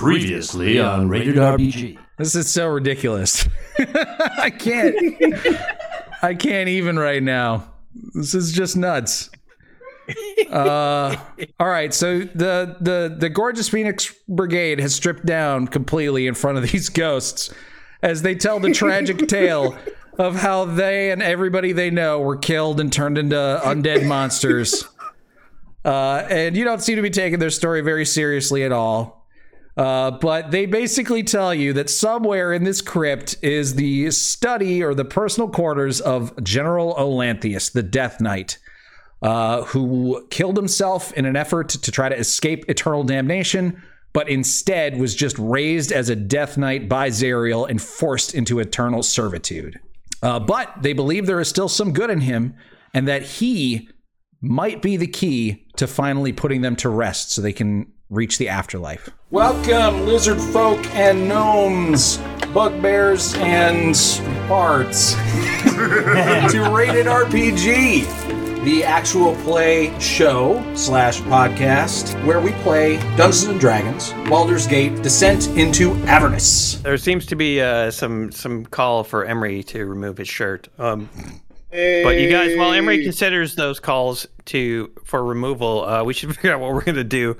Previously on Rated RPG. This is so ridiculous. I can't. I can't even right now. This is just nuts. Uh, all right, so the the the gorgeous Phoenix Brigade has stripped down completely in front of these ghosts as they tell the tragic tale of how they and everybody they know were killed and turned into undead monsters. Uh, and you don't seem to be taking their story very seriously at all. Uh, but they basically tell you that somewhere in this crypt is the study or the personal quarters of General Olanthius, the Death Knight, uh, who killed himself in an effort to try to escape eternal damnation, but instead was just raised as a Death Knight by Zariel and forced into eternal servitude. Uh, but they believe there is still some good in him, and that he might be the key to finally putting them to rest so they can reach the afterlife. Welcome, lizard folk and gnomes, bugbears and bards, to Rated RPG, the actual play show slash podcast where we play Dungeons and Dragons, Baldur's Gate, Descent into Avernus. There seems to be uh, some some call for Emery to remove his shirt. Um, but you guys, while Emery considers those calls to for removal, uh, we should figure out what we're gonna do.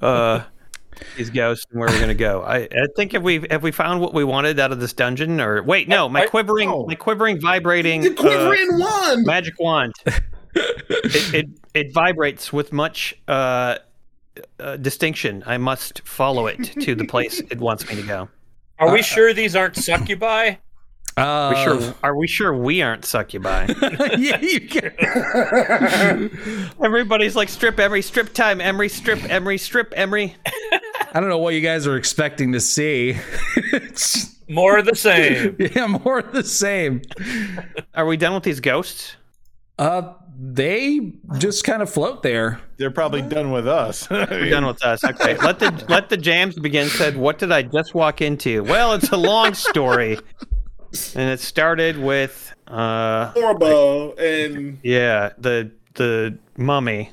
Uh, these ghosts and where we're gonna go. I, I think if we have we found what we wanted out of this dungeon, or wait, no, my I- quivering, oh. my quivering, vibrating, The quivering uh, wand. magic wand. it, it it vibrates with much uh, uh, distinction. I must follow it to the place it wants me to go. Are we sure these aren't succubi? Uh, We sure are we sure we aren't succubi? yeah, you can. Everybody's like strip Emery, strip time, Emery, strip Emery, strip Emery. I don't know what you guys are expecting to see. It's- More of the same. yeah, more of the same. Are we done with these ghosts? Uh, they just kind of float there. They're probably done with us. We're done with us. Okay. Let the let the jams begin. Said, what did I just walk into? Well, it's a long story. And it started with uh Orbo and yeah, the the mummy.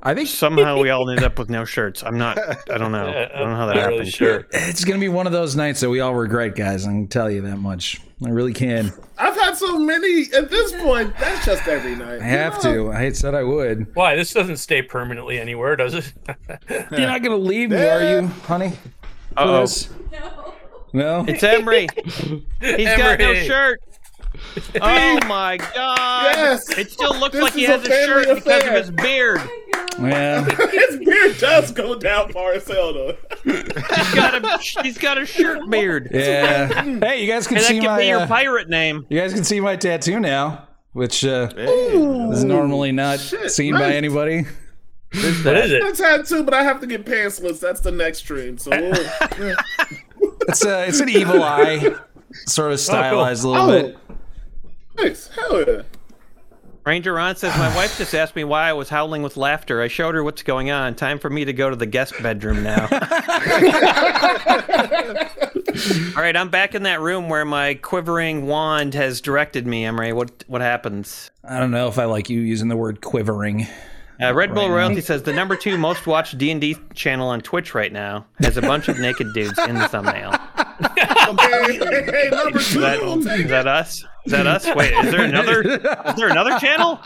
I think Somehow we all ended up with no shirts. I'm not I don't know. I don't know how that Not really happened. sure. it's gonna be one of those nights that we all regret, guys. I can tell you that much. I really can. I've had so many at this point. That's just every night. I have to. I said I would. Why? This doesn't stay permanently anywhere, does it? You're not gonna leave me, are you, honey? For Uh-oh. This? No. It's Emery. He's got no shirt. Oh my god! Yes. It still looks This like he is a has a shirt family because of his beard. Yeah. His beard does go down far as hell, though. He's got a he's got a shirt beard. Yeah. Hey, you guys can And that see can my. be your uh, pirate name. you guys can see my tattoo now, which uh, is normally not seen by anybody. What is it? That's had too, but I have to get pantsless. That's the next stream. So we'll, yeah. It's a it's an evil eye, sort of oh, stylized a little Oh. bit. nice. Hell yeah. Ranger Ron says my wife just asked me why I was howling with laughter. I showed her what's going on. Time for me to go to the guest bedroom now. All right, I'm back in that room where my quivering wand has directed me. Emery, what what happens? I don't know if I like you using the word quivering. Uh, Red Bull Right now. Royalty says the number two most watched D and D channel on Twitch right now has a bunch of naked dudes in the thumbnail. Hey, hey, hey, number Is two. that, is it. that us? Is that us? Wait, is there another? Is there another channel?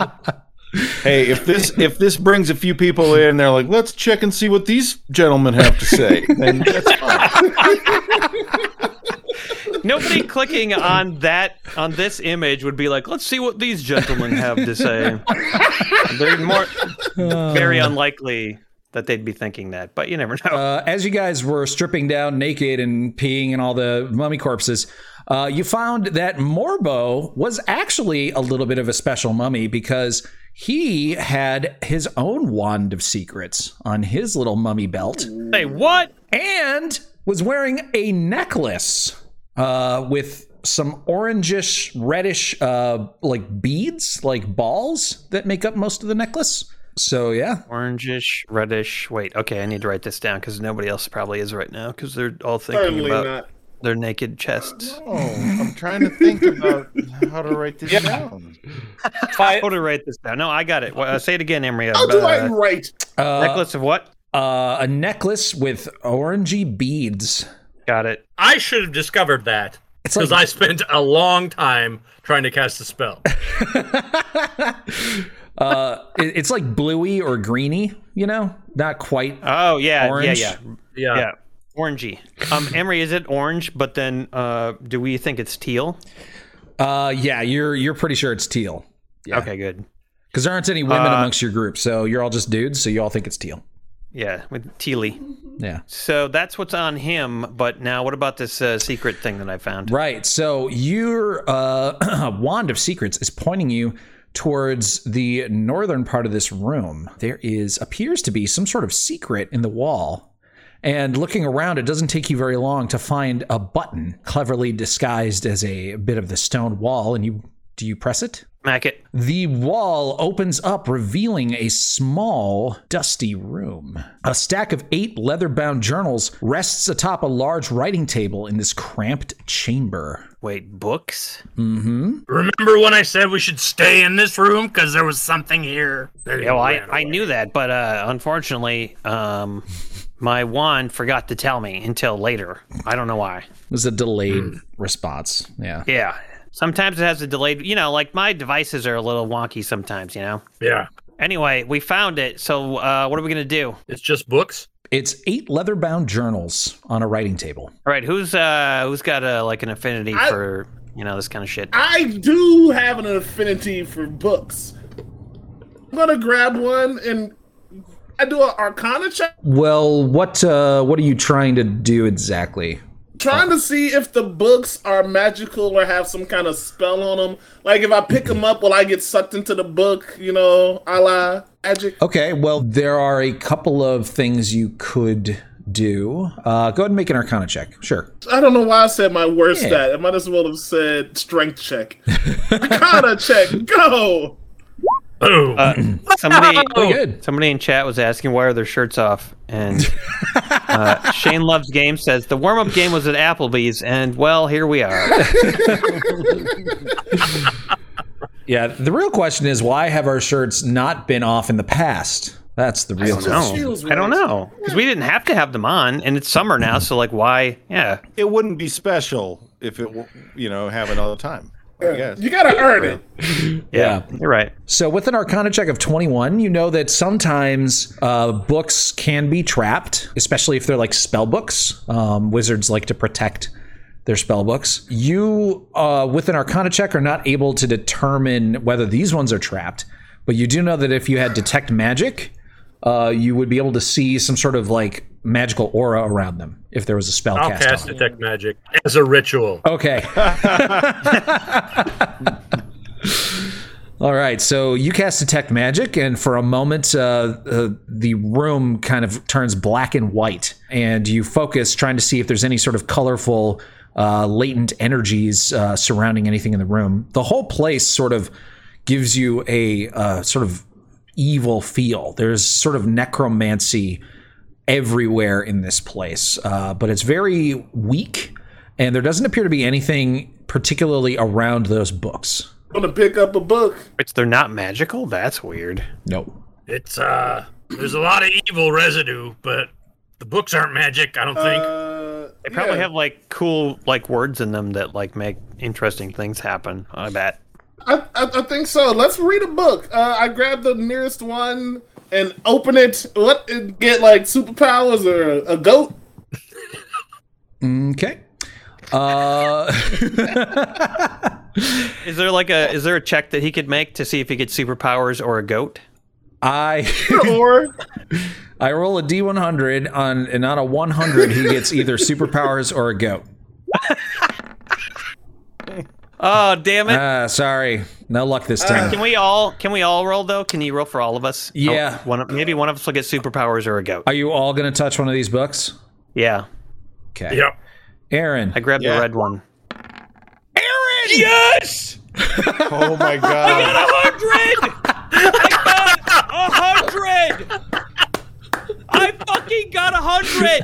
hey, if this if this brings a few people in, they're like, let's check and see what these gentlemen have to say. Then that's fine. Nobody clicking on that on this image would be like, let's see what these gentlemen have to say. They're more very unlikely that they'd be thinking that, but you never know. Uh, as you guys were stripping down naked and peeing and all the mummy corpses, uh, you found that Morbo was actually a little bit of a special mummy because he had his own wand of secrets on his little mummy belt Say what? and was wearing a necklace uh, with some orangish, reddish, uh, like beads, like balls that make up most of the necklace. So yeah, Orangish, reddish. Wait, okay, I need to write this down because nobody else probably is right now because they're all thinking Certainly about not. their naked chests. Oh, I'm trying to think about how to write this down. Five, How to write this down? No, I got it. Well, uh, say it again, Emery. How do I Uh, write? uh, necklace of what? Uh, a necklace with orangey beads. Got it. I should have discovered that because like- I spent a long time trying to cast a spell. Uh, it- it's like bluey or greeny, you know, not quite. Oh yeah, Orange? yeah, Yeah. yeah, yeah. Orangey. Um, Emery, is it orange? But then, uh, do we think it's teal? Uh, yeah, you're you're pretty sure it's teal Yeah. Okay, good. because there aren't any women Uh, amongst your group, so you're all just dudes, so you all think it's teal. Yeah, with tealy. Yeah. So that's what's on him. But now, what about this uh, secret thing that I found? Right. So your uh, wand of secrets is pointing you towards the northern part of this room. There is appears to be some sort of secret in the wall. And looking around, it doesn't take you very long to find a button cleverly disguised as a bit of the stone wall. And you do you press it? Mac it. The wall opens up, revealing a small, dusty room. A stack of eight leather bound journals rests atop a large writing table in this cramped chamber. Wait, books? Mm hmm. Remember when I said we should stay in this room because there was something here? There Yeah, well, I, ran I knew that, but uh, unfortunately, um, my wand forgot to tell me until later. I don't know why. It was a delayed response. Yeah. Yeah. Sometimes it has a delayed, you know, like my devices are a little wonky sometimes, you know? Yeah. Anyway, we found it. So, uh, what are we going to do? It's just books. It's eight leather bound journals on a writing table. All right, who's uh who's got a like an affinity I- for, you know, this kind of shit? I do have an affinity for books. I'm gonna grab one and I do an Arcana check, Well, what uh, what are you trying to do exactly? Trying to see if the books are magical or have some kind of spell on them. Like if I pick them up, will I get sucked into the book? You know, a la magic. Okay, well, there are a couple of things you could do. Uh, go ahead and make an Arcana check. Sure. I don't know why I said my worst Yeah. stat. I might as well have said strength check. Arcana check, go. Boom. Uh, somebody Very good. somebody in chat was asking why are their shirts off and uh, Shane loves game says the warm-up game was at Applebee's and well, here we are. Yeah, the real question is why have our shirts not been off in the past? That's the real That's question. what feels I don't know because we didn't have to have them on and it's summer now, so like why? Yeah. It wouldn't be special if it, you know, happen all the time. I guess. You gotta earn it. Yeah. You're right. So with an Arcana check of 21, you know that sometimes uh, books can be trapped, especially if they're like spell books. Um, wizards like to protect their spell books. You, uh, with an Arcana check, are not able to determine whether these ones are trapped, but you do know that if you had detect magic, uh, you would be able to see some sort of like magical aura around them if there was a spell I'll cast cast on detect magic as a ritual. Okay. All right, so you cast detect magic, and for a moment, uh, uh, the room kind of turns black and white, and you focus trying to see if there's any sort of colorful, uh, latent energies uh, surrounding anything in the room. The whole place sort of gives you a uh, sort of evil feel. There's sort of necromancy everywhere in this place, uh, but it's very weak, and there doesn't appear to be anything particularly around those books. I'm gonna pick up a book. It's they're not magical. That's weird. No. It's uh, there's a lot of evil residue, but the books aren't magic. I don't think. Uh, They probably yeah. have like cool like words in them that like make interesting things happen. I bet. I, I, I think so. Let's read a book. Uh, I grab the nearest one and open it. What? and Get like superpowers or a, a goat? Okay. Uh, Is there like a is there a check that he could make to see if he gets superpowers or a goat? I or I roll a d100 on, and on a 100 he gets either superpowers or a goat. Oh damn it! Ah, sorry, no luck this time. can we all can we all roll though? Can you roll for all of us? Yeah. Oh, one of, maybe one of us will get superpowers or a goat. Are you all going to touch one of these books? Yeah, Okay. Yep. Aaron. I grabbed Yeah. the red one. Aaron! Yes. Oh my god. I got a hundred. I got a hundred. I fucking got a hundred.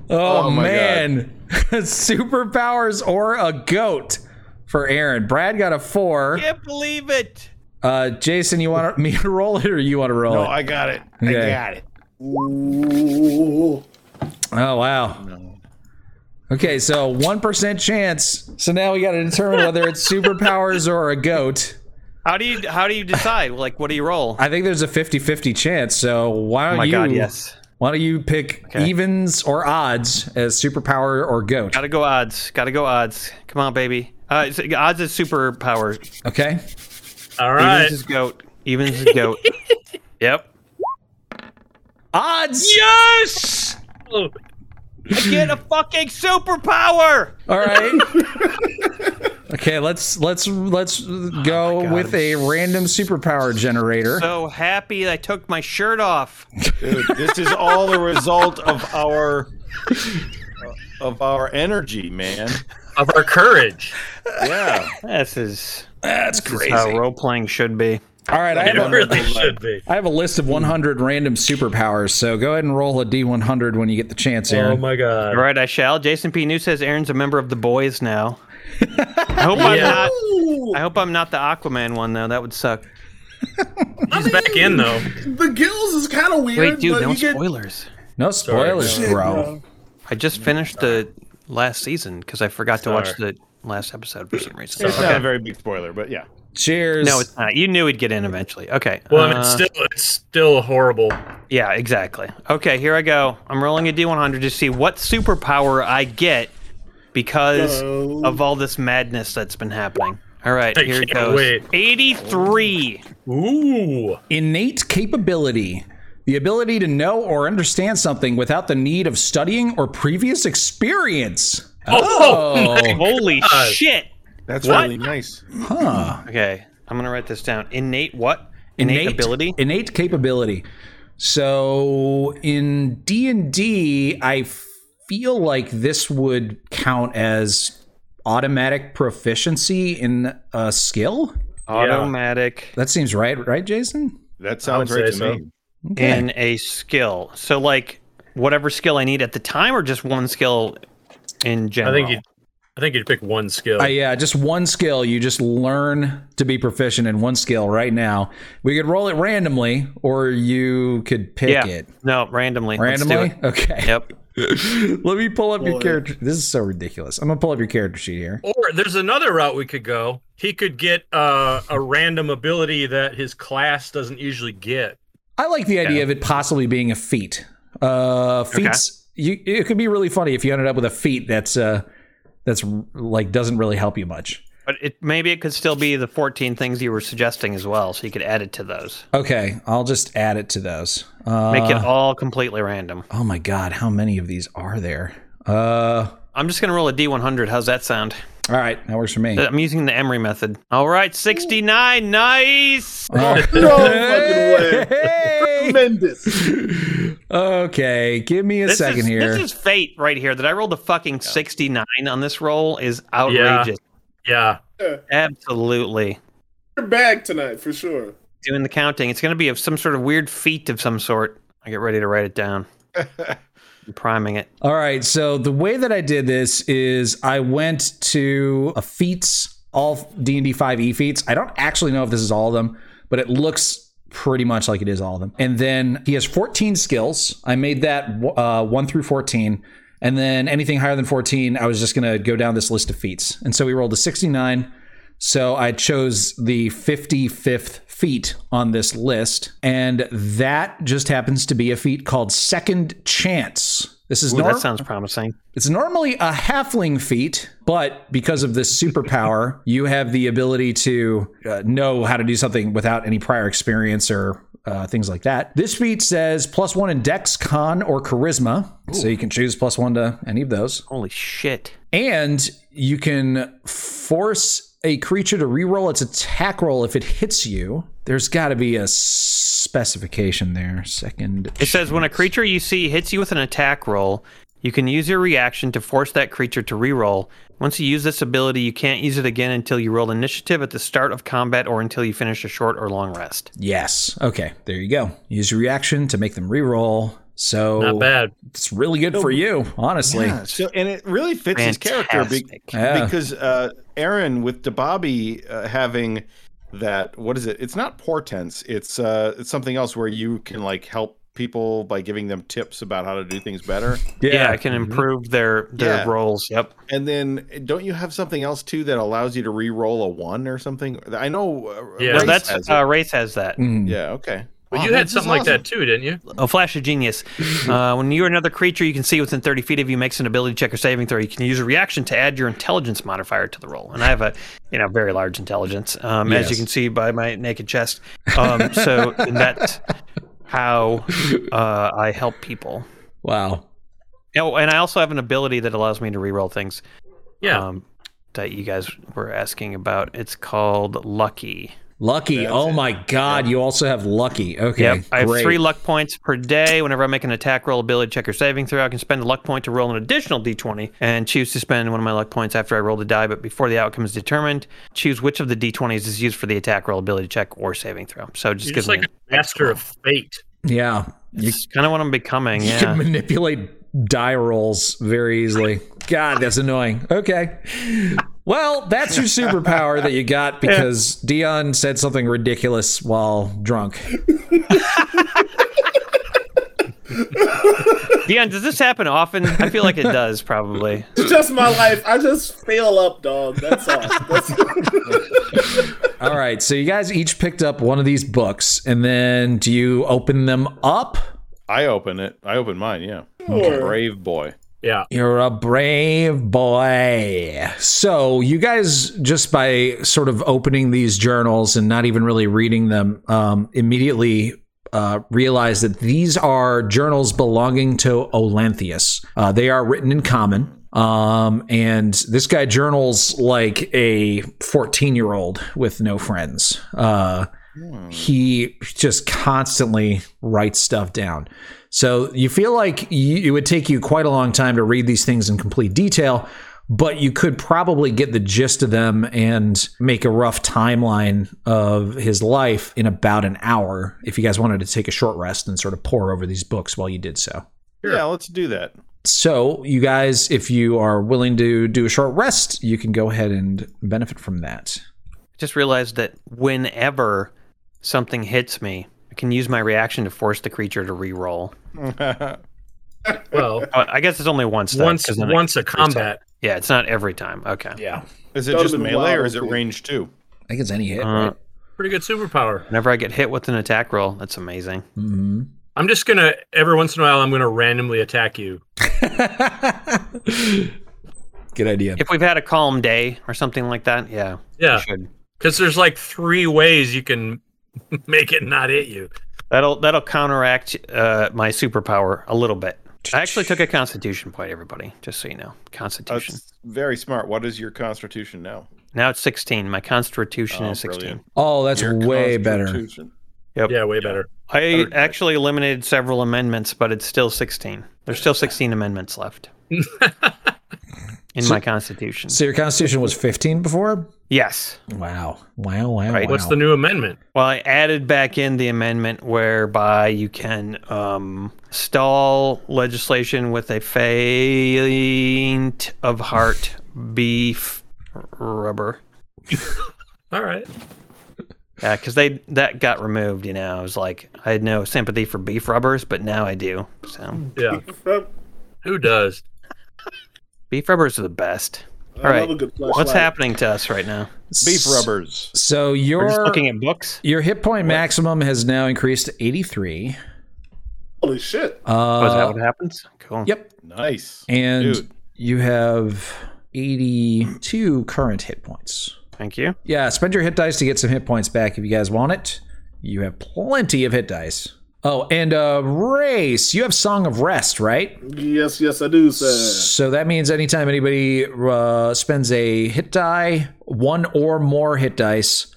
Oh, Oh my man. Superpowers or a goat for Aaron. Brad got a four. Can't believe it. Uh, Jason, you want me to roll it or you want to roll No, it? I got it. Okay. I got it. Ooh. Oh wow. Okay, so one percent chance. So now we got to determine whether it's superpowers or a goat. How do you how do you decide? Like, what do you roll? I think there's a 50-50 chance. So why don't oh my you? god, yes. Why don't you pick Okay. evens or odds as superpower or goat? Gotta go odds. Gotta go odds. Come on, baby. Uh, odds is superpower. Okay. All right. Evens is goat. Evens is goat. yep. Odds. Yes. I get a fucking superpower. All right. okay, let's let's let's oh go God, with a random superpower generator. So happy I took my shirt off. Dude, this is all the result of our uh, of our energy, man. Of our courage. Yeah. This is, That's this is how role playing should be. All right, I It have, a, really should be. I have a list of 100 random superpowers. So go ahead and roll a D100 when you get the chance, oh Aaron. Oh my god. All right, I shall. Jason P. New says Aaron's a member of the boys now. I hope I'm not. I hope I'm not the Aquaman one though. That would suck. He's back in though. The gills is kind of weird. Wait, dude, but no you get spoilers. no spoilers, Shit, bro. bro. I just finished the last season because I forgot to watch the last episode for some reason. It's not a very big spoiler, but yeah. Cheers. No, it's not. You knew he'd get in eventually. Okay. Well, I mean, it's uh, still it's still horrible. Yeah, exactly. Okay, here I go. I'm rolling a D100 to see what superpower I get because Go. of all this madness that's been happening. All right, I here it goes. wait. 83. Ooh. innate capability. The ability to know or understand something without the need of studying or previous experience. Oh, my Holy God. shit. That's What? really nice. huh. Okay, I'm going to write this down. Innate what? Innate, ability? innate capability so in d&d i feel like this would count as automatic proficiency in a skill Automatic that seems right right jason That sounds right to say me. okay. in a skill. So like whatever skill I need at the time or just one skill in general. I think you I think you'd pick one skill. Uh, yeah, just one skill. You just learn to be proficient in one skill right now. We could roll it randomly, or you could pick yeah. it No, randomly. Let's do randomly. it. Okay. Yep. Let me pull up your character. This is so ridiculous. I'm gonna pull up your character sheet here. Or there's another route we could go. He could get uh, a random ability that his class doesn't usually get. I like the idea of it possibly being a feat. Uh, feats. You, it could be really funny if you ended up with a feat that's uh, that's like doesn't really help you much. But it maybe it could still be the 14 things you were suggesting as well, so you could add it to those. Okay, I'll just add it to those. Uh, Make it all completely random. oh my god, how many of these are there? Uh, I'm just gonna roll a D100. How's that sound? All right, that works for me. I'm using the Emery method. All right, 69. Nice. Oh. No fucking way. Hey! Tremendous. Okay, give me a This second is, here. This is fate right here. That I rolled a fucking 69 on this roll is outrageous. Yeah. yeah. Absolutely. You're back tonight for sure. Doing the counting. It's going to be of some sort of weird feat of some sort. I get ready to write it down. I'm priming it. All right, so the way that I did this is I went to a feats, all D&D 5e feats. I don't actually know if this is all of them, but it looks pretty much like it is all of them. And then he has 14 skills. I made that uh, 1 through 14. And then anything higher than 14, I was just going to go down this list of feats. And so we rolled a 69. So I chose the 55th feat on this list, and that just happens to be a feat called Second Chance. This is Ooh, that sounds promising. it's normally a halfling feat, but because of this superpower, you have the ability to uh, know how to do something without any prior experience or uh, things like that. This feat says plus one in Dex, Con, or Charisma, so you can choose plus one to any of those. Holy shit. And you can force a creature to reroll its attack roll if it hits you. There's got to be a specification there. Second. It says when a creature you see hits you with an attack roll, you can use your reaction to force that creature to reroll. Once you use this ability, you can't use it again until you roll initiative at the start of combat or until you finish a short or long rest. Yes. Okay. There you go. Use your reaction to make them reroll. So Not bad. it's really good for you, honestly. Yeah, so and it really fits his character be- Yeah. because uh, Aaron with Dababi uh, having that what is it? It's not portents. It's uh it's something else where you can like help people by giving them tips about how to do things better. Yeah, I can improve their their Yeah. roles. Yep. And then don't you have something else too that allows you to re-roll a one or something? I know. Uh, Yeah. No, Race that's has uh, race has that. Mm. yeah. Okay. But Oh, you had this is something like that too, didn't you? A flash of genius. Uh, when you're another creature you can see within 30 feet of you makes an ability check or saving throw, you can use a reaction to add your intelligence modifier to the roll. And I have a, you know, very large intelligence, um, as you can see by my naked chest. Um, so that's how uh, I help people. Wow. Oh, and I also have an ability that allows me to reroll things. Yeah. Um, that you guys were asking about. It's called Lucky. Lucky. That's oh it. my God. You also have lucky. Okay. Yep. I have three luck points per day. Whenever I make an attack roll, ability check, or saving throw, I can spend a luck point to roll an additional d20 and choose to spend one of my luck points after I roll the die. But before the outcome is determined, choose which of the d20s is used for the attack roll, ability check, or saving throw. So it just You're gives just like me. a master of fate. Yeah. You, It's kind of what I'm becoming. you Yeah. can manipulate die rolls very easily. God, that's annoying. Okay. Well, that's your superpower that you got because Dion said something ridiculous while drunk. Dion, does this happen often? I feel like it does, probably. It's just my life. I just fail up, dog. That's all. That's All right. So you guys each picked up one of these books, and then do you open them up? I open it. I open mine. Yeah. Sure. Brave boy. Yeah. You're a brave boy. So, you guys, just by sort of opening these journals and not even really reading them, um, immediately uh, realize that these are journals belonging to Olanthius. Uh, they are written in common. Um, and this guy journals like a 14 year old with no friends. Uh, he just constantly writes stuff down. So you feel like you, it would take you quite a long time to read these things in complete detail, but you could probably get the gist of them and make a rough timeline of his life in about an hour if you guys wanted to take a short rest and sort of pour over these books while you did so. Yeah. Let's do that. So, you guys, if you are willing to do a short rest, you can go ahead and benefit from that. Just realized that whenever something hits me, I can use my reaction to force the creature to re-roll. Well, Oh, I guess it's only once. Then, once 'cause then once a combat. Yeah, it's not every time. Okay. Yeah. is it just melee or is it too. range two? I think it's any hit, Uh, right? Pretty good superpower. Whenever I get hit with an attack roll, that's amazing. hmm I'm just gonna every once in a while I'm gonna randomly attack you. Good idea. If we've had a calm day or something like that, yeah, Yeah, because there's like three ways you can make it not hit you. That'll that'll counteract uh, my superpower a little bit. I actually took a Constitution point, everybody, just so you know. Constitution. That's very smart. What is your constitution now? now it's 16. My Constitution Oh, is 16. brilliant. Oh, that's Your way better. Yep. Yeah, way better. I actually eliminated several amendments, but it's still 16. There's still 16 amendments left in my Constitution. So your constitution was 15 before? Yes. Wow. Wow, wow, Right. wow. What's the new amendment? Well, I added back in the amendment whereby you can um, stall legislation with a faint of heart beef rubber. All right. Yeah, because they that got removed. You know, I was like, I had no sympathy for beef rubbers, but now I do. So Yeah. Who does? Beef rubbers are the best. I All right, love a good what's happening to us right now? Beef rubbers. So We're just your looking at books. your hit point maximum has now increased to 83. Holy shit! Oh, is that Uh, what happens? Cool. yep. Nice. And Dude. you have 82 current hit points. Thank you. Yeah, spend your hit dice to get some hit points back if you guys want it. You have plenty of hit dice. Oh, and uh race, you have Song of Rest, right? Yes, yes, I do, sir. So that means anytime anybody uh, spends a hit die, one or more hit dice,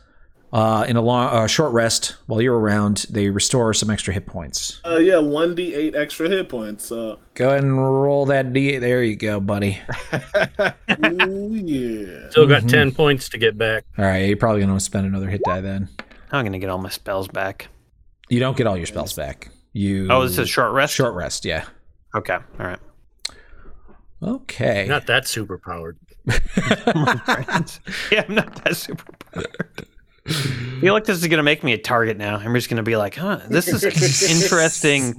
uh, in a long, uh, short rest while you're around, they restore some extra hit points. Uh, yeah, one d eight extra hit points. Uh, Go ahead and roll that d8. There you go, buddy. ooh, yeah. Still Mm-hmm. got ten points to get back. All right, you're probably gonna spend another hit die then. I'm gonna get all my spells back. You don't get all your spells back. You Oh, this is short rest. short rest. Yeah. Okay. All right. Okay. Not that super powered. yeah, I'm not that super. I feel like this is gonna make me a target now. I'm just gonna be like, huh, this is interesting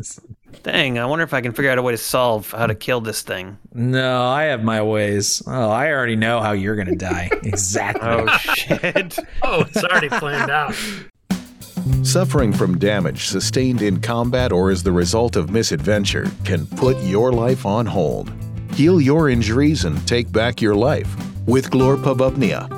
thing. I wonder if I can figure out a way to solve how to kill this thing. No, I have my ways. Oh, I already know how you're gonna die. Exactly. Oh shit. Oh, it's already planned out. Suffering from damage sustained in combat or as the result of misadventure can put your life on hold. Heal your injuries and take back your life with Glorpububnia.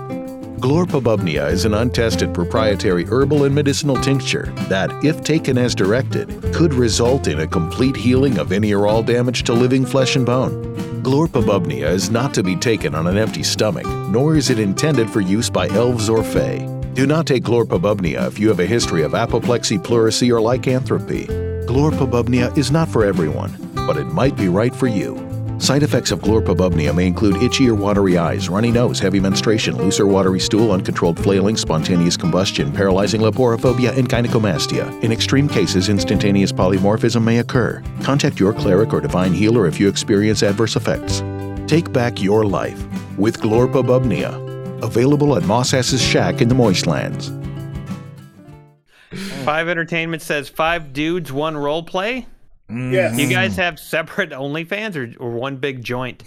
Glorpububnia is an untested proprietary herbal and medicinal tincture that, if taken as directed, could result in a complete healing of any or all damage to living flesh and bone. Glorpububnia is not to be taken on an empty stomach, nor is it intended for use by elves or fae. Do not take Glorpububnia if you have a history of apoplexy, pleurisy, or lycanthropy. Glorpububnia is not for everyone, but it might be right for you. Side effects of Glorpububnia may include itchy or watery eyes, runny nose, heavy menstruation, loose or watery stool, uncontrolled flailing, spontaneous combustion, paralyzing leporophobia, and gynecomastia. In extreme cases, instantaneous polymorphism may occur. Contact your cleric or divine healer if you experience adverse effects. Take back your life with Glorpububnia. Available at Moss S's Shack in the Moistlands. Five Entertainment says five dudes, one role play. Yes. You guys have separate OnlyFans or, or one big joint?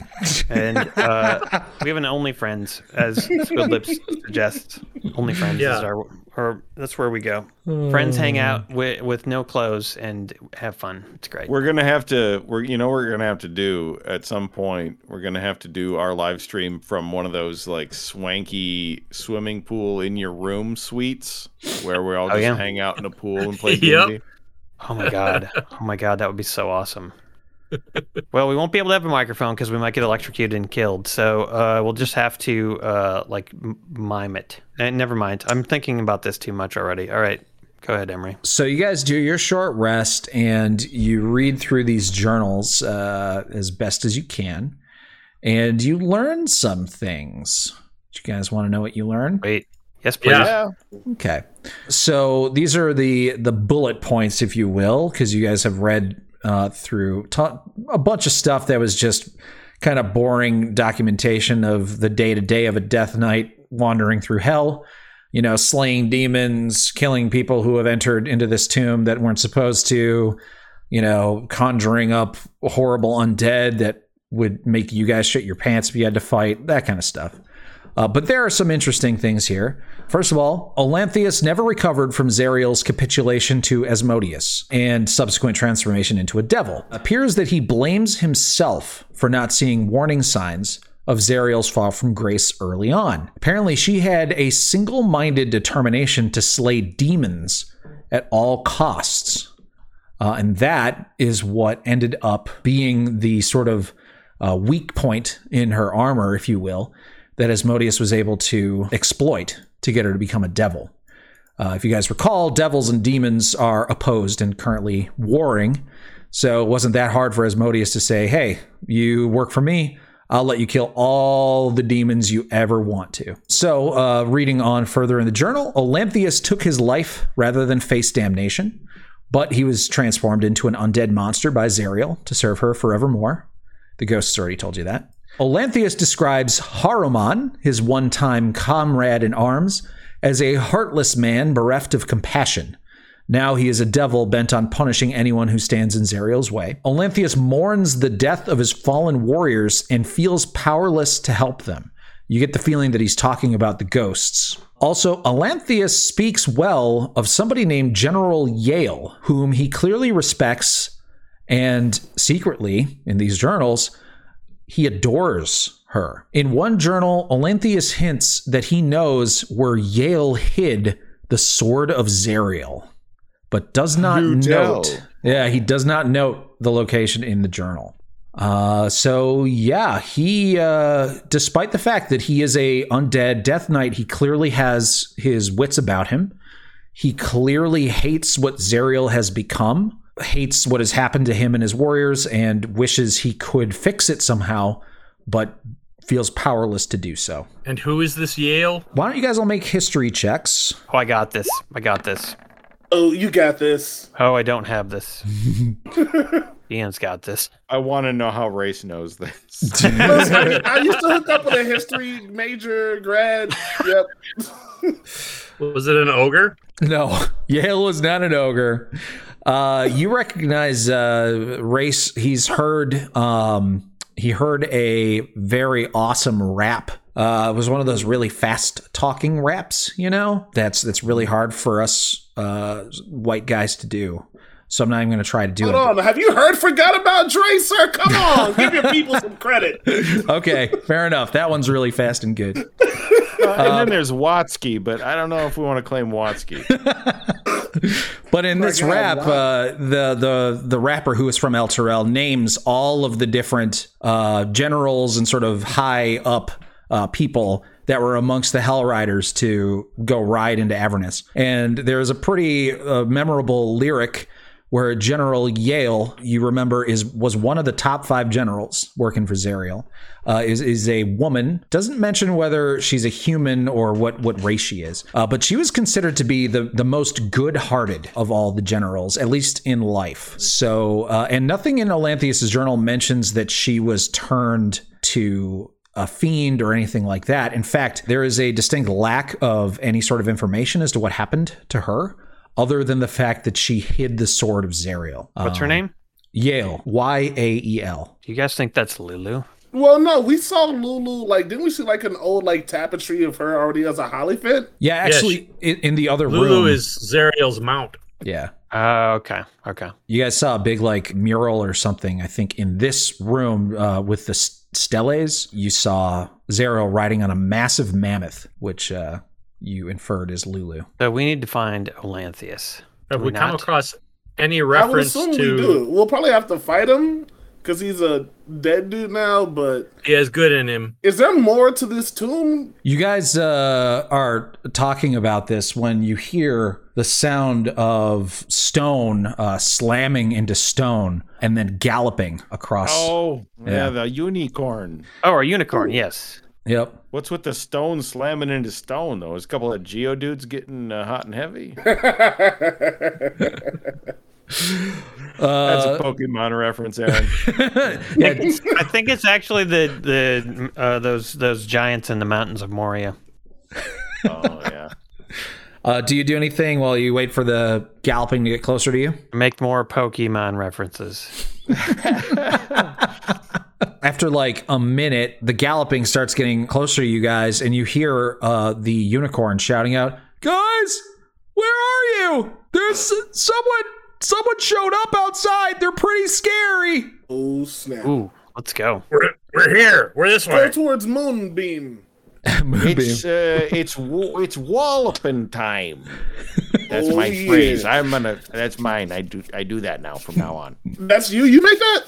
And uh, we have an OnlyFriends, as Squid Lips suggests. OnlyFriends Yeah. is our, or that's where we go. Friends hang hmm. out with, with no clothes and have fun. It's great. We're gonna have to. We're you know we're gonna have to do at some point. We're gonna have to do our live stream from one of those like swanky swimming pool in your room suites where we all Oh, just yeah. hang out in a pool and play Yep. D&D. Oh my god. Oh my god, that would be so awesome. Well, we won't be able to have a microphone because we might get electrocuted and killed. So uh, we'll just have to uh, like mime it. And never mind. I'm thinking about this too much already. All right, go ahead, Emery. So you guys do your short rest and you read through these journals uh, as best as you can, and you learn some things. Do you guys want to know what you learn? Wait. Yes, please. Yeah. Okay. So these are the the bullet points, if you will, because you guys have read uh, through ta- a bunch of stuff that was just kind of boring documentation of the day to day of a Death Knight wandering through hell. You know, slaying demons, killing people who have entered into this tomb that weren't supposed to. You know, conjuring up horrible undead that would make you guys shit your pants if you had to fight. That kind of stuff. Uh, but there are some interesting things here. First of all, Olanthius never recovered from Zariel's capitulation to Asmodeus and subsequent transformation into a devil. Appears that he blames himself for not seeing warning signs of Zariel's fall from grace early on. Apparently, she had a single minded determination to slay demons at all costs. Uh, and that is what ended up being the sort of uh, weak point in her armor, if you will, that Asmodeus was able to exploit to get her to become a devil. Uh, if you guys recall, devils and demons are opposed and currently warring. So it wasn't that hard for Asmodeus to say, hey, you work for me. I'll let you kill all the demons you ever want to. So, uh, reading on further in the journal, Olanthius took his life rather than face damnation, but he was transformed into an undead monster by Zariel to serve her forevermore. The ghosts already told you that. Olanthius describes Haruman, his one time comrade in arms, as a heartless man bereft of compassion. Now he is a devil bent on punishing anyone who stands in Zariel's way. Olanthius mourns the death of his fallen warriors and feels powerless to help them. You get the feeling that he's talking about the ghosts. Also, Olanthius speaks well of somebody named General Yael, whom he clearly respects, and secretly, in these journals, he adores her. In one journal, Olanthius hints that he knows where Yael hid the sword of Zariel, but does not You note. tell. Yeah, he does not note the location in the journal. Uh, so yeah, he, uh, despite the fact that he is a undead Death Knight, he clearly has his wits about him. He clearly hates what Zariel has become, hates what has happened to him and his warriors, and wishes he could fix it somehow, but feels powerless to do so. And who is this Yael? Why don't you guys all make history checks? Oh, I got this. I got this. Oh, you got this. Oh, I don't have this. Ian's got this. I want to know how race knows this. I, I used to hook up with a history major grad. Yep. Was it an ogre? No, Yael was not an ogre. Uh, you recognize uh, Race. He's heard. Um, he heard a very awesome rap. Uh, it was one of those really fast talking raps. You know, that's that's really hard for us uh, white guys to do. So I'm not even going to try to do Hold it. on. Have you heard Forgot About Dre, sir? Come on. Give your people some credit. Okay, fair enough. That one's really fast and good. Uh, and then there's Watsky, but I don't know if we want to claim Watsky. But in this rap, uh, the the the rapper who is from Elturel names all of the different uh, generals and sort of high up uh, people that were amongst the Hell Riders to go ride into Avernus. And there's a pretty uh, memorable lyric where General Yael, you remember, is was one of the top five generals working for Zariel. Uh, is is a woman. Doesn't mention whether she's a human or what what race she is. Uh, but she was considered to be the the most good hearted of all the generals, at least in life. So, uh, and nothing in Olanthius's journal mentions that she was turned to a fiend or anything like that. In fact, there is a distinct lack of any sort of information as to what happened to her, other than the fact that she hid the sword of Zariel. What's her Um, name? Yael. Y A E L. Do you guys think that's Lulu? Well, no, we saw Lulu. Like, didn't we see like an old like tapestry of her already as a holly fit? Yeah, actually, in, in the other Lulu room. Lulu is Zariel's mount. yeah. Uh, okay, okay. You guys saw a big like mural or something. I think in this room uh, with the s- steles, you saw Zariel riding on a massive mammoth, which uh, you inferred is Lulu. So we need to find Olanthius. Have we we come not? across any I would reference assume we to do. We'll probably have to fight him because he's a dead dude now. But he has good in him? is there more to this tomb? You guys uh, are talking about this when you hear the sound of stone uh, slamming into stone and then galloping across. Oh, yeah, Yeah. the unicorn. Oh, a unicorn. Yes. Yep. What's with the stone slamming into stone, though? Is a couple of geodudes getting uh, hot and heavy? That's Uh, a Pokemon reference, Aaron. I think it's actually the the uh, those those giants in the mountains of Moria. oh, yeah. uh, do you do anything while you wait for the galloping to get closer to you? Make more Pokemon references. after like a minute, the galloping starts getting closer to you guys, and you hear uh, the unicorn shouting out, "Guys, where are you? There's someone. Someone showed up outside. They're pretty scary." Oh snap! Ooh, let's go. We're, we're here. We're this Go way. towards Moonbeam. It's uh, it's wa- it's walloping time. That's Oh, my yeah. phrase. I'm gonna. That's mine. I do. I do that now from now on. That's you. You make that.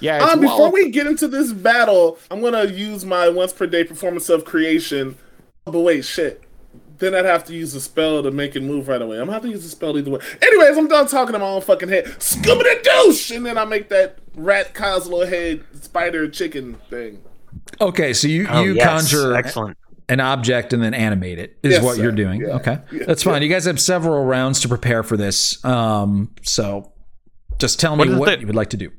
Yeah. It's Um, before wallop- we get into this battle, I'm gonna use my once per day performance of creation. But wait, shit. Then I'd have to use a spell to make it move right away. I'm gonna have to use a spell either way. Anyways, I'm done talking to my own fucking head. Scooby the douche, and then I make that rat Coslo head spider chicken thing. Okay, so you Oh, you yes. conjure Excellent. an object and then animate it is Yes, what sir. you're doing. Yeah. Okay, Yeah. that's fine. You guys have several rounds to prepare for this. Um, so just tell What me is what the- you would like to do.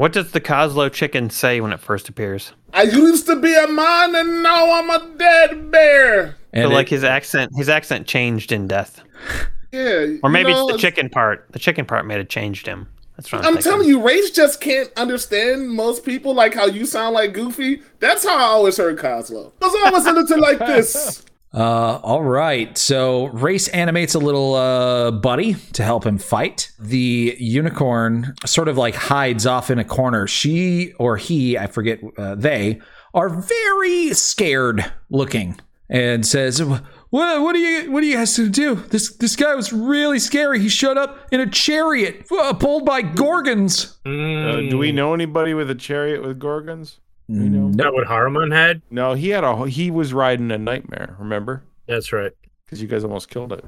What does the Coslo chicken say when it first appears? I used to be a man, and now I'm a dead bear. And so, it- like his accent, his accent changed in death, Yeah, or maybe you know, it's the chicken part. The chicken part may have changed him. That's what I'm, I'm telling you, Race just can't understand most people like how you sound like Goofy. That's how I always heard Coslo. I was always a little like this. Uh, all right. So Race animates a little uh, buddy to help him fight. The unicorn sort of like hides off in a corner. She or he, I forget, uh, they are very scared looking and says, "What? What are you? What are you guys gonna do? This this guy was really scary. He showed up in a chariot uh, pulled by gorgons." Uh, Mm, do we know anybody with a chariot with gorgons? Know? Is that what Haruman had? No, he had a. He was riding a nightmare. Remember? That's right. Because you guys almost killed it.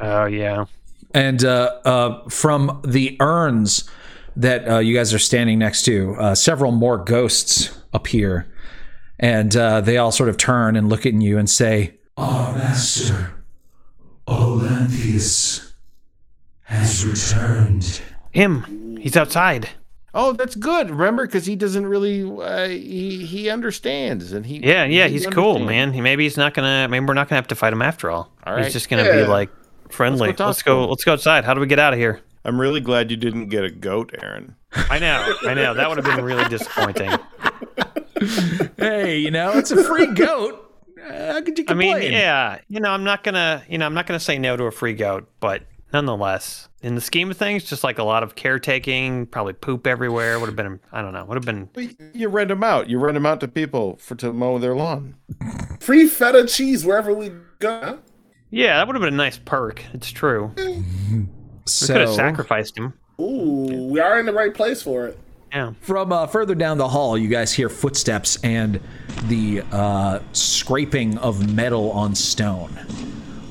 Oh yeah. And uh, uh, from the urns that uh, you guys are standing next to, uh, several more ghosts appear. And uh, they all sort of turn and look at you and say, Our master, Olanthius, has returned. Him. He's outside. Oh, that's good. Remember, because he doesn't really uh, he he understands and he Yeah, yeah, he he's cool, man. He, maybe he's not gonna. Maybe we're not gonna have to fight him after all. All He's just gonna be like friendly. Let's go Let's go. Let's go outside. How do we get out of here? I'm really glad you didn't get a goat, Aaron. I know. I know. That would have been really disappointing. Hey, you know, it's a free goat. Uh, How could you I mean, yeah. You know, I'm not gonna. You know, I'm not gonna say no to a free goat, but nonetheless, in the scheme of things, just like a lot of caretaking, probably poop everywhere. Would have been. I don't know. Would have been. But You rent them out. You rent them out to people for to mow their lawn. Free feta cheese wherever we go. Yeah, that would have been a nice perk. It's true. We could have sacrificed him. Ooh, we are in the right place for it. Yeah. From uh, further down the hall, you guys hear footsteps and the uh, scraping of metal on stone.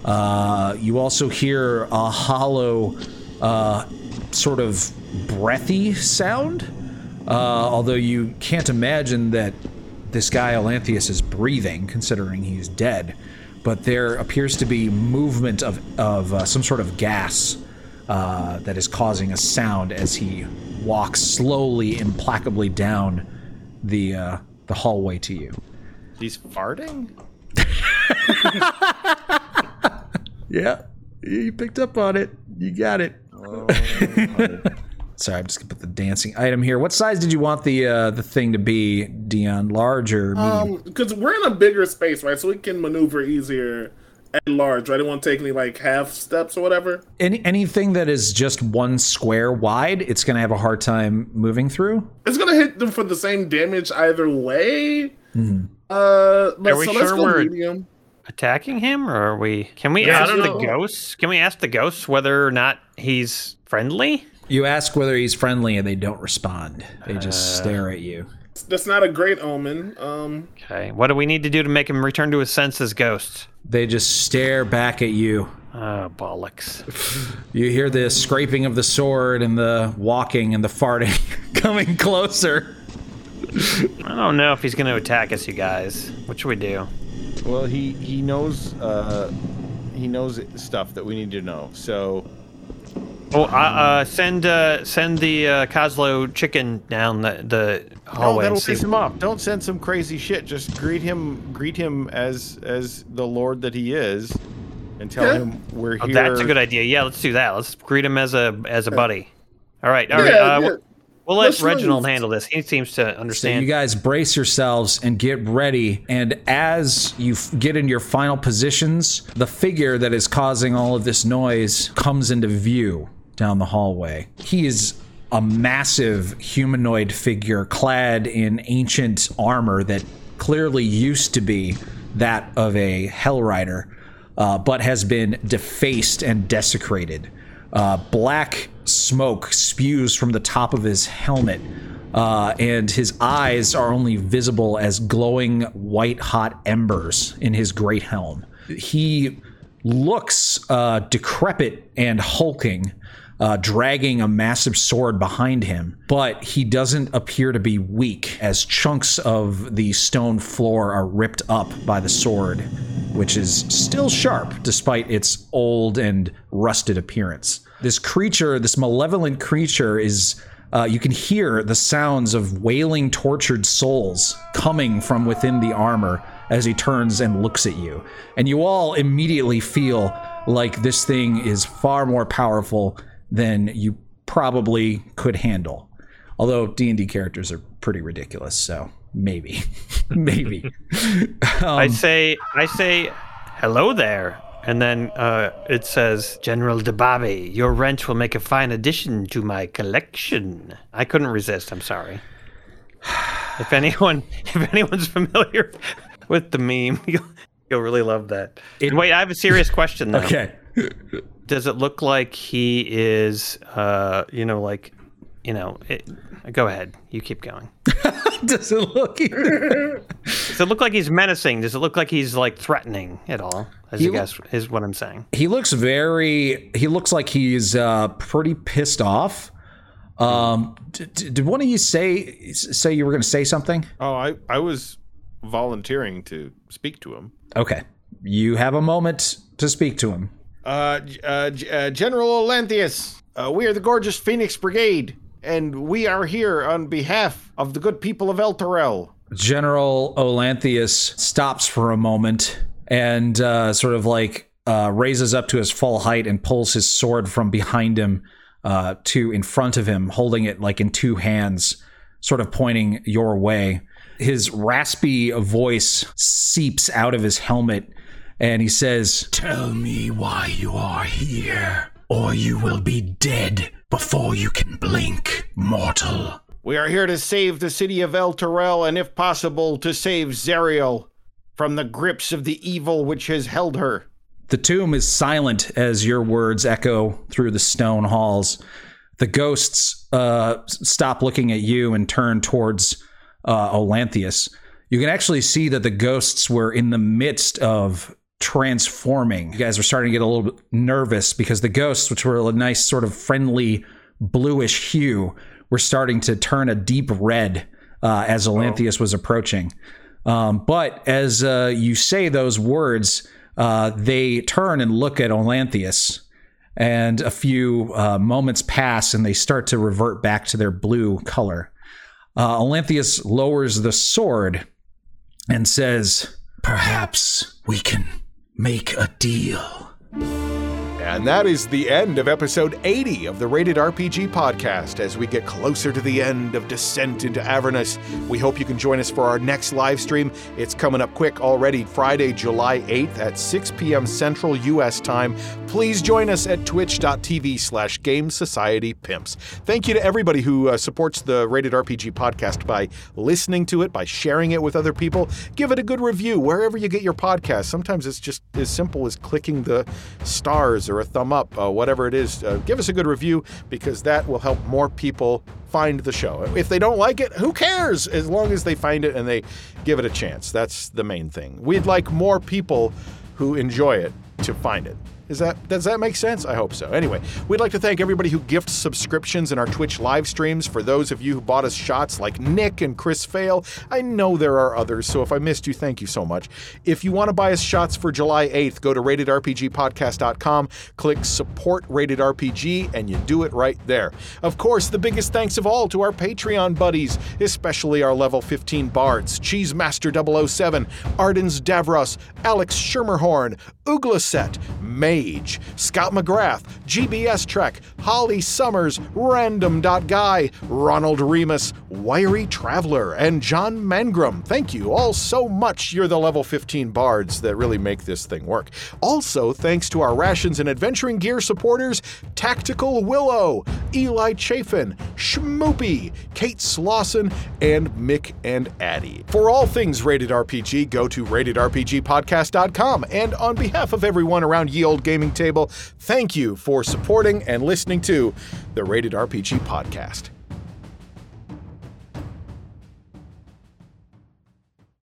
Uh, you also hear a hollow, uh, sort of breathy sound. Uh, although you can't imagine that this guy Olanthius is breathing, considering he's dead. But there appears to be movement of, of uh, some sort of gas uh, that is causing a sound as he walks slowly, implacably down the uh, the hallway to you. He's farting. Yeah, you picked up on it. You got it. Sorry, I'm just gonna put the dancing item here. What size did you want the uh, the thing to be, Dion? Large or medium? Um, because we're in a bigger space, right? So we can maneuver easier at large, right? I don't want to take any like half steps or whatever. Any anything that is just one square wide, it's gonna have a hard time moving through. It's gonna hit them for the same damage either way. Mm-hmm. Uh, but Are we so let's sure go we're- medium. Attacking him, or are we? Can we Yeah, ask the ghosts? Can we ask the ghosts whether or not he's friendly? You ask whether he's friendly, and they don't respond. They just stare at you. That's not a great omen. Um, Okay. What do we need to do to make him return to his senses, ghosts? They just stare back at you. Oh bollocks! You hear the scraping of the sword and the walking and the farting coming closer. I don't know if he's going to attack us, you guys. What should we do? Well, he he knows uh, he knows stuff that we need to know. So Oh, uh, uh, send uh, send the uh, Coslow chicken down the the oh, hallway. that'll and piss him off. Don't send some crazy shit. Just greet him greet him as as the lord that he is, and tell Yeah. him we're Oh, here. that's a good idea. Yeah, let's do that. Let's greet him as a as a buddy. All right, all right. yeah, uh, yeah. We'll- We'll let Let's Reginald move. handle this. He seems to understand. So understand. you guys brace yourselves and get ready. And as you f- get in your final positions, the figure that is causing all of this noise comes into view down the hallway. He is a massive humanoid figure clad in ancient armor that clearly used to be that of a Hell Rider, uh, but has been defaced and desecrated. Uh, black smoke spews from the top of his helmet, uh, and his eyes are only visible as glowing white hot embers in his great helm. He looks uh, decrepit and hulking, uh, dragging a massive sword behind him, but he doesn't appear to be weak as chunks of the stone floor are ripped up by the sword, which is still sharp despite its old and rusted appearance. This creature, this malevolent creature, is. Uh, you can hear the sounds of wailing, tortured souls coming from within the armor as he turns and looks at you. And you all immediately feel like this thing is far more powerful than you probably could handle. Although D&D characters are pretty ridiculous, so maybe. maybe. I say, I say, hello there, and then uh, it says, General Debabi, your wrench will make a fine addition to my collection. I couldn't resist. I'm sorry. If anyone, if anyone's familiar with the meme, you'll, you'll really love that. Wait, I have a serious question though. Okay. Does it look like he is, uh, you know, like, you know, it, go ahead. You keep going. Does it look Does it look like he's menacing? Does it look like he's like threatening at all? As He you lo- guess is what I'm saying. He looks very. He looks like he's uh, pretty pissed off. Um, d- d- did one of you say say you were going to say something? Oh, I I was volunteering to speak to him. Okay, you have a moment to speak to him. Uh, uh, uh General Olanthius, uh, we are the gorgeous Phoenix Brigade, and we are here on behalf of the good people of Elturel. General Olanthius stops for a moment and uh, sort of like uh, raises up to his full height and pulls his sword from behind him uh, to in front of him, holding it like in two hands, sort of pointing your way. His raspy voice seeps out of his helmet and he says, Tell me why you are here, or you will be dead before you can blink, mortal. We are here to save the city of Elturel, and if possible, to save Zariel from the grips of the evil which has held her. The tomb is silent as your words echo through the stone halls. The ghosts uh, stop looking at you and turn towards uh, Olanthius. You can actually see that the ghosts were in the midst of transforming. You guys are starting to get a little bit nervous because the ghosts, which were a nice sort of friendly bluish hue, were starting to turn a deep red uh, as Olanthius was approaching. Um, but as uh, you say those words, uh, they turn and look at Olanthius, and a few uh, moments pass, and they start to revert back to their blue color. Uh, Olanthius lowers the sword and says, Perhaps we can make a deal. And that is the end of episode 80 of the Rated RPG podcast. As we get closer to the end of Descent into Avernus, we hope you can join us for our next live stream. It's coming up quick already, Friday, July 8th at 6 p.m. Central U.S. time. Please join us at twitch.tv slash Game Society Pimps. Thank you to everybody who uh, supports the Rated RPG podcast by listening to it, by sharing it with other people. Give it a good review wherever you get your podcast. Sometimes it's just as simple as clicking the stars or a thumb up, uh, whatever it is. Uh, give us a good review because that will help more people find the show. If they don't like it, who cares? As long as they find it and they give it a chance. That's the main thing. We'd like more people who enjoy it to find it. Is that does that make sense? I hope so. Anyway, we'd like to thank everybody who gifts subscriptions in our Twitch live streams. For those of you who bought us shots like Nick and Chris Fail, I know there are others, so if I missed you, thank you so much. If you want to buy us shots for July 8th, go to ratedrpgpodcast.com, click support rated RPG, and you do it right there. Of course, the biggest thanks of all to our Patreon buddies, especially our level 15 bards, Cheesemaster 007, Ardens Davros, Alex Schermerhorn, Uglaset, Mage, Scott McGrath, GBS Trek, Holly Summers, Random.Guy, Ronald Remus, Wiry Traveler, and John Mangrum. Thank you all so much. You're the level 15 bards that really make this thing work. Also, thanks to our Rations and Adventuring Gear supporters, Tactical Willow, Eli Chafin, Schmoopy, Kate Slauson, and Mick and Addie. For all things Rated RPG, go to ratedrpgpodcast.com. And on behalf of everyone around Ye Old Gaming Table, thank you for supporting and listening to the Rated RPG Podcast.